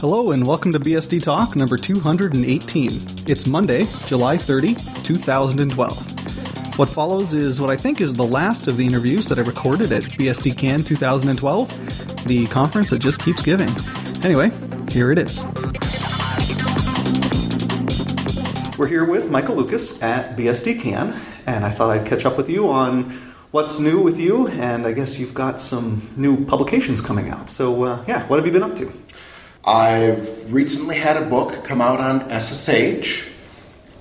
Hello and welcome to BSD Talk number 218. It's Monday, July 30, 2012. What follows is what I think is the last of the interviews that I recorded at BSDCan 2012, the conference that just keeps giving. Anyway, here it is. We're here with Michael Lucas at BSDCan, and I thought I'd catch up with you on what's new with you, and I guess you've got some new publications coming out. So, uh, yeah, what have you been up to? I've recently had a book come out on SSH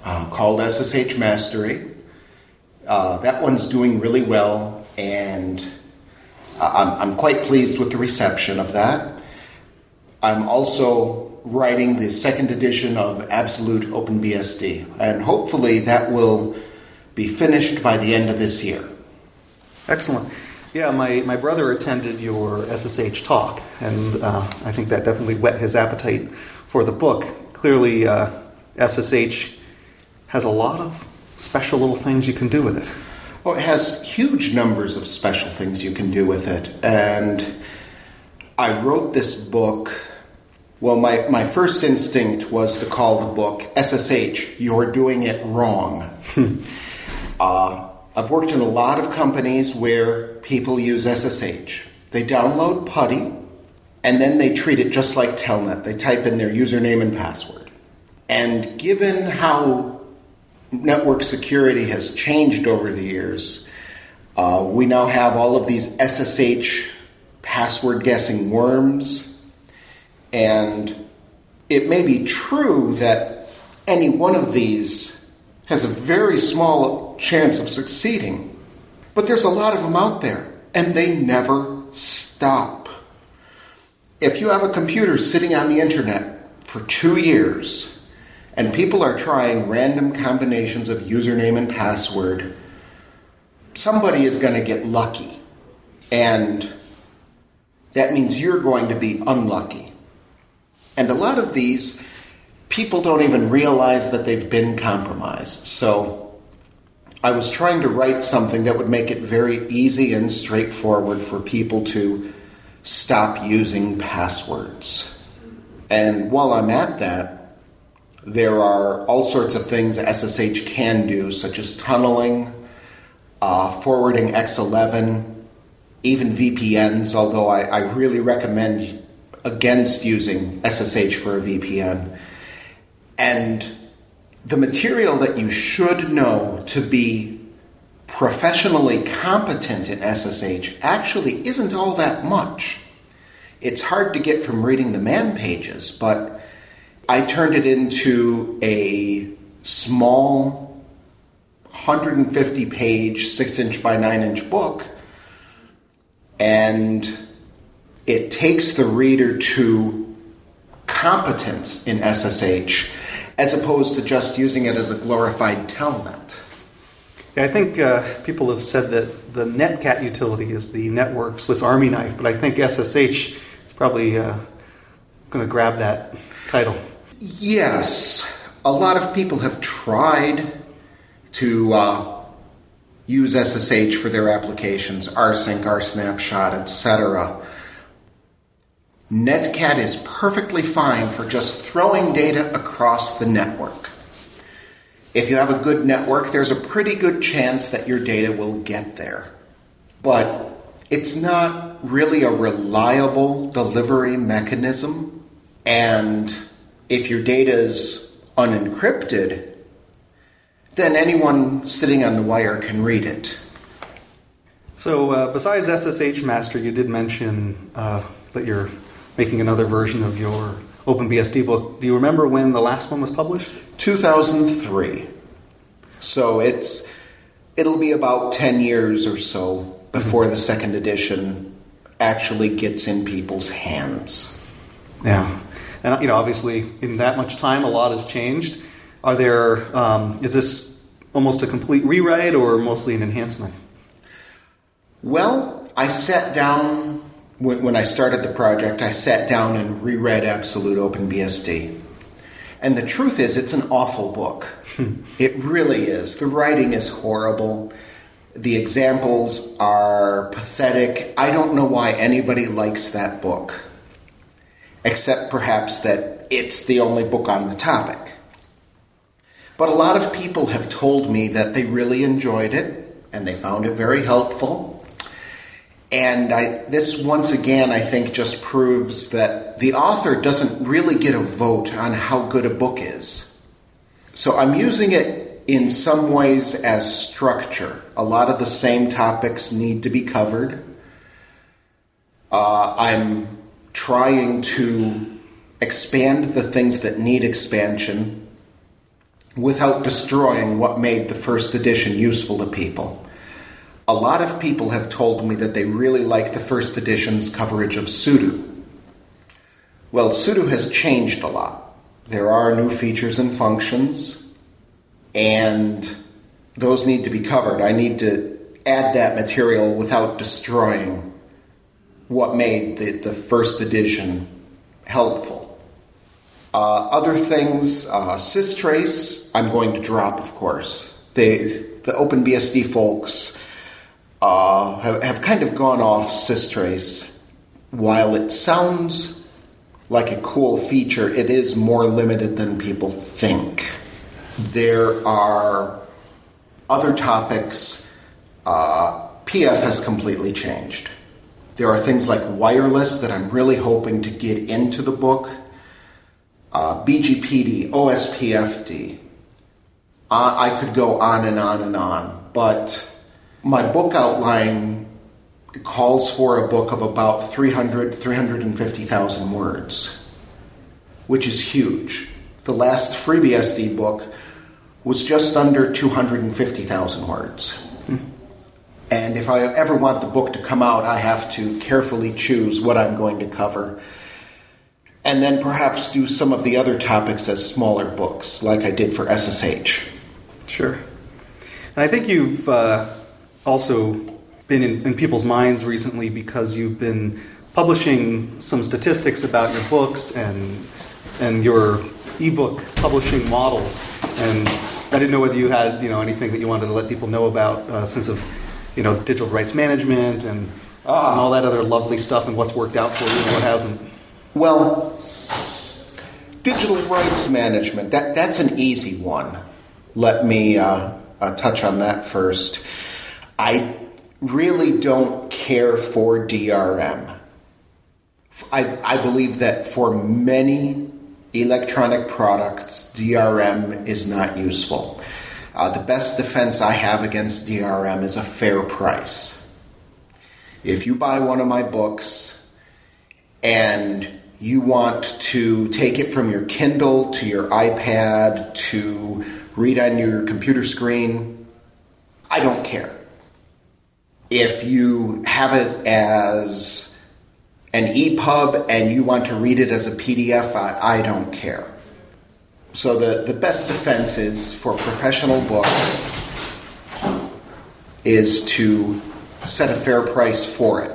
uh, called SSH Mastery. Uh, that one's doing really well, and I'm, I'm quite pleased with the reception of that. I'm also writing the second edition of Absolute OpenBSD, and hopefully that will be finished by the end of this year. Excellent. Yeah, my, my brother attended your SSH talk, and uh, I think that definitely whet his appetite for the book. Clearly, uh, SSH has a lot of special little things you can do with it. Oh, it has huge numbers of special things you can do with it. And I wrote this book. Well, my, my first instinct was to call the book SSH, You're Doing It Wrong. uh, I've worked in a lot of companies where people use SSH. They download PuTTY and then they treat it just like Telnet. They type in their username and password. And given how network security has changed over the years, uh, we now have all of these SSH password guessing worms. And it may be true that any one of these has a very small chance of succeeding, but there's a lot of them out there, and they never stop. If you have a computer sitting on the internet for two years, and people are trying random combinations of username and password, somebody is going to get lucky. And that means you're going to be unlucky. And a lot of these, people don't even realize that they've been compromised. So I was trying to write something that would make it very easy and straightforward for people to stop using passwords. And while I'm at that, there are all sorts of things SSH can do, such as tunneling, uh, forwarding X11, even VPNs, although I, I really recommend against using SSH for a VPN. And the material that you should know to be professionally competent in SSH actually isn't all that much. It's hard to get from reading the man pages, but I turned it into a small 150 page, 6 inch by 9 inch book, and it takes the reader to competence in SSH as opposed to just using it as a glorified telnet. Yeah, I think uh, people have said that the Netcat utility is the network Swiss Army knife, but I think SSH is probably uh, going to grab that title. Yes, a lot of people have tried to uh, use SSH for their applications, rsync, rsnapshot, etc. Netcat is perfectly fine for just throwing data across the network. If you have a good network, there's a pretty good chance that your data will get there. But it's not really a reliable delivery mechanism, and if your data is unencrypted, then anyone sitting on the wire can read it. So, uh, besides SSH Master, you did mention uh, that you're making another version of your OpenBSD book. Do you remember when the last one was published? 2003. So it's it'll be about 10 years or so before mm-hmm. the second edition actually gets in people's hands. Yeah. And you know, obviously, in that much time, a lot has changed. Are there? Um, is this almost a complete rewrite or mostly an enhancement? Well, I sat down when, when I started the project. I sat down and reread Absolute OpenBSD, and the truth is, it's an awful book. it really is. The writing is horrible. The examples are pathetic. I don't know why anybody likes that book, except perhaps that it's the only book on the topic. But a lot of people have told me that they really enjoyed it and they found it very helpful. And I, this, once again, I think just proves that the author doesn't really get a vote on how good a book is. So I'm using it in some ways as structure. A lot of the same topics need to be covered. Uh, I'm trying to expand the things that need expansion without destroying what made the first edition useful to people. A lot of people have told me that they really like the first edition's coverage of sudo. Well, sudo has changed a lot. There are new features and functions, and those need to be covered. I need to add that material without destroying what made the, the first edition helpful. Uh, other things, uh, systrace, I'm going to drop, of course. They, the OpenBSD folks uh, have, have kind of gone off systrace. While it sounds like a cool feature, it is more limited than people think. There are other topics. Uh, PF has completely changed. There are things like wireless that I'm really hoping to get into the book. Uh, BGPD, OSPFD. Uh, I could go on and on and on, but my book outline calls for a book of about 300, 350,000 words, which is huge. The last FreeBSD book was just under 250,000 words. And if I ever want the book to come out, I have to carefully choose what I'm going to cover. And then perhaps do some of the other topics as smaller books, like I did for SSH. Sure. And I think you've uh, also been in, in people's minds recently because you've been publishing some statistics about your books and and your ebook publishing models. And I didn't know whether you had you know anything that you wanted to let people know about uh, since of you know digital rights management and, Ah. and all that other lovely stuff and what's worked out for you and what hasn't. Well, digital rights management, that, that's an easy one. Let me uh, uh, touch on that first. I really don't care for DRM. I, I believe that for many electronic products, DRM is not useful. Uh, the best defense I have against DRM is a fair price. If you buy one of my books and you want to take it from your Kindle to your iPad to read on your computer screen, I don't care. If you have it as an EPUB and you want to read it as a PDF, I, I don't care. So the, the best defense is for professional books is to set a fair price for it.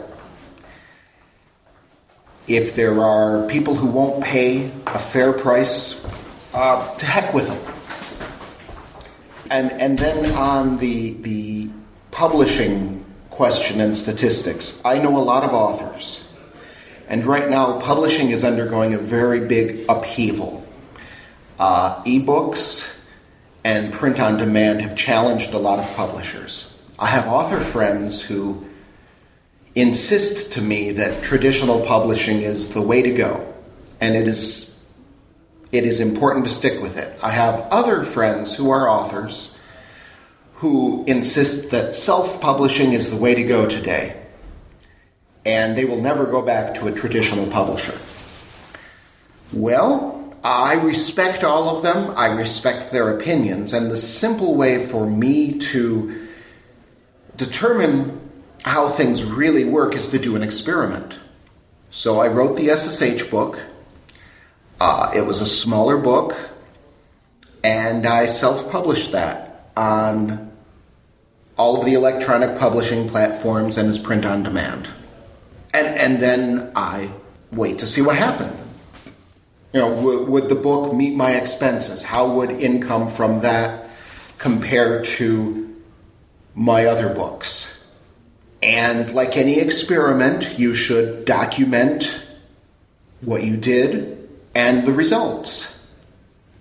If there are people who won't pay a fair price, uh, to heck with them. And and then on the the publishing question and statistics, I know a lot of authors, and right now publishing is undergoing a very big upheaval. Uh, ebooks and print on demand have challenged a lot of publishers. I have author friends who insist to me that traditional publishing is the way to go, and it is it is important to stick with it. I have other friends who are authors who insist that self-publishing is the way to go today, and they will never go back to a traditional publisher. Well, I respect all of them. I respect their opinions, and the simple way for me to determine how things really work is to do an experiment. So I wrote the SSH book. Uh, it was a smaller book, and I self published that on all of the electronic publishing platforms and as print on demand. And, and then I wait to see what happened. You know, w- would the book meet my expenses? How would income from that compare to my other books? And like any experiment, you should document what you did and the results.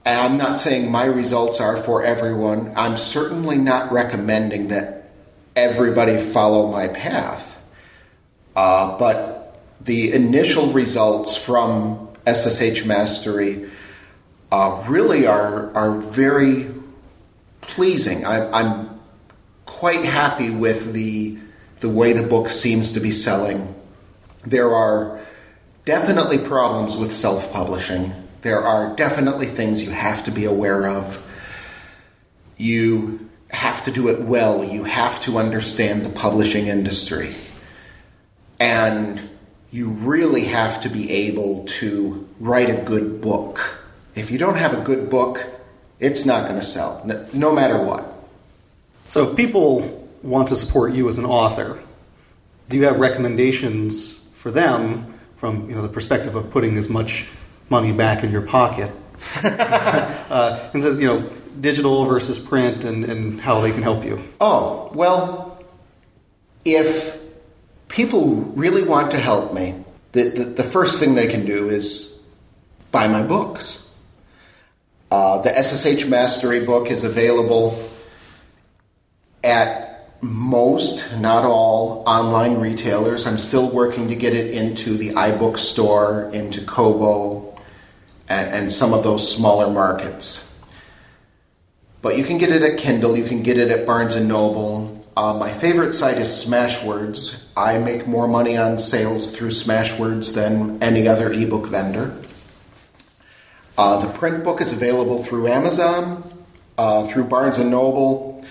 And I'm not saying my results are for everyone. I'm certainly not recommending that everybody follow my path. Uh, but the initial results from SSH Mastery uh, really are, are very pleasing. I, I'm quite happy with the, the way the book seems to be selling. There are definitely problems with self publishing. There are definitely things you have to be aware of. You have to do it well. You have to understand the publishing industry. And you really have to be able to write a good book. If you don't have a good book, it's not going to sell, no, no matter what. So, if people want to support you as an author, do you have recommendations for them from you know the perspective of putting as much money back in your pocket? uh, and so, you know, digital versus print, and, and how they can help you. Oh, well, if people really want to help me, the, the, the first thing they can do is buy my books. Uh, the SSH Mastery book is available at most, not all, online retailers. I'm still working to get it into the iBook store, into Kobo, and, and some of those smaller markets. But you can get it at Kindle, you can get it at Barnes and Noble. Uh, my favorite site is Smashwords. I make more money on sales through Smashwords than any other ebook vendor. Uh, the print book is available through Amazon, uh, through Barnes and Noble,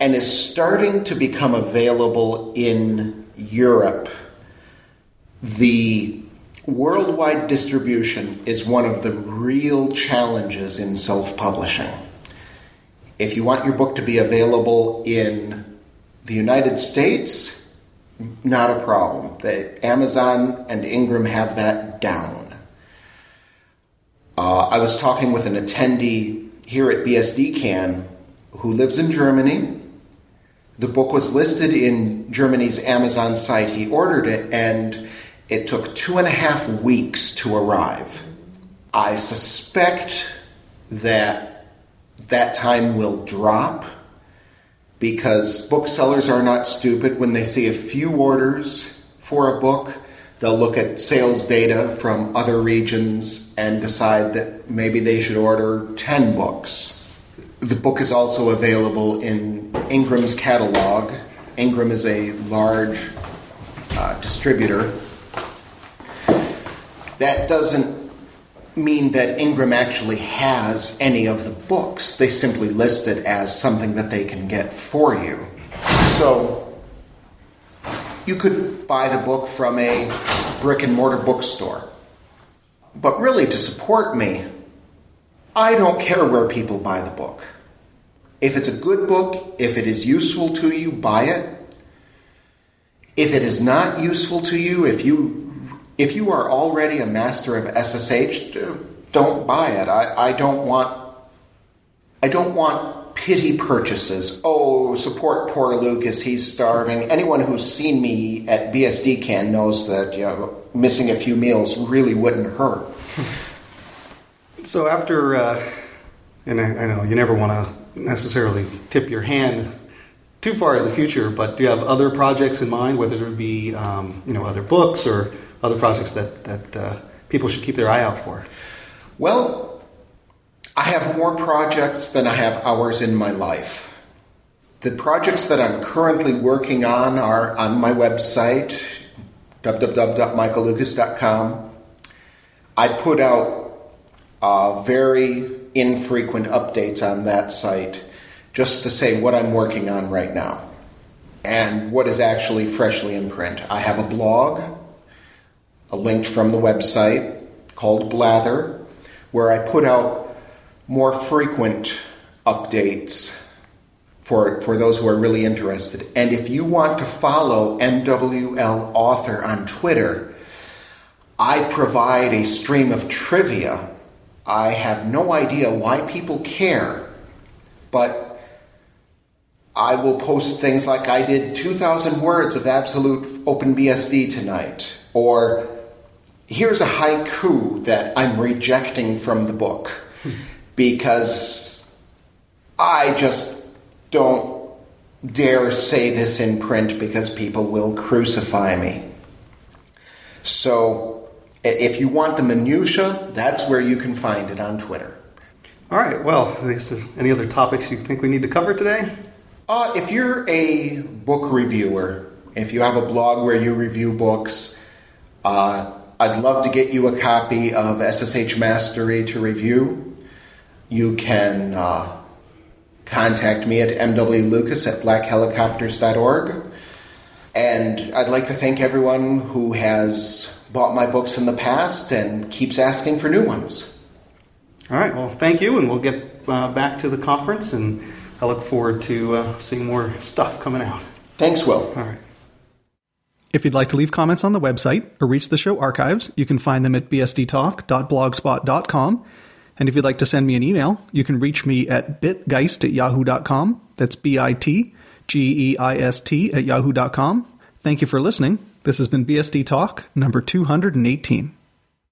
and is starting to become available in Europe. The worldwide distribution is one of the real challenges in self publishing. If you want your book to be available in the United States, not a problem. The Amazon and Ingram have that down. Uh, I was talking with an attendee here at BSDCan who lives in Germany. The book was listed in Germany's Amazon site. He ordered it, and it took two and a half weeks to arrive. I suspect that that time will drop because booksellers are not stupid. When they see a few orders for a book, they'll look at sales data from other regions and decide that maybe they should order 10 books. The book is also available in Ingram's catalog. Ingram is a large uh, distributor. That doesn't mean that Ingram actually has any of the books. They simply list it as something that they can get for you. So you could buy the book from a brick and mortar bookstore. But really, to support me, I don't care where people buy the book. If it's a good book, if it is useful to you, buy it. If it is not useful to you, if you if you are already a master of SSH, don't buy it. I, I don't want I don't want pity purchases. Oh, support poor Lucas, he's starving. Anyone who's seen me at BSDCan knows that you know missing a few meals really wouldn't hurt. So after, uh, and I, I know you never want to necessarily tip your hand too far in the future, but do you have other projects in mind, whether it be um, you know other books or other projects that that uh, people should keep their eye out for? Well, I have more projects than I have hours in my life. The projects that I'm currently working on are on my website, www.michaellucas.com. I put out uh, very infrequent updates on that site just to say what I'm working on right now and what is actually freshly in print. I have a blog, a link from the website called Blather, where I put out more frequent updates for, for those who are really interested. And if you want to follow MWL Author on Twitter, I provide a stream of trivia. I have no idea why people care, but I will post things like I did 2,000 words of absolute OpenBSD tonight, or here's a haiku that I'm rejecting from the book because I just don't dare say this in print because people will crucify me. So, if you want the minutia, that's where you can find it on Twitter. All right. Well, any other topics you think we need to cover today? Uh, if you're a book reviewer, if you have a blog where you review books, uh, I'd love to get you a copy of SSH Mastery to review. You can uh, contact me at mwlucas at blackhelicopters.org. And I'd like to thank everyone who has bought my books in the past and keeps asking for new ones. All right. Well, thank you, and we'll get uh, back to the conference, and I look forward to uh, seeing more stuff coming out. Thanks, Will. All right. If you'd like to leave comments on the website or reach the show archives, you can find them at bsdtalk.blogspot.com. And if you'd like to send me an email, you can reach me at bitgeist at yahoo.com. That's B I T G E I S T at yahoo.com. Thank you for listening. This has been BSD Talk number 218.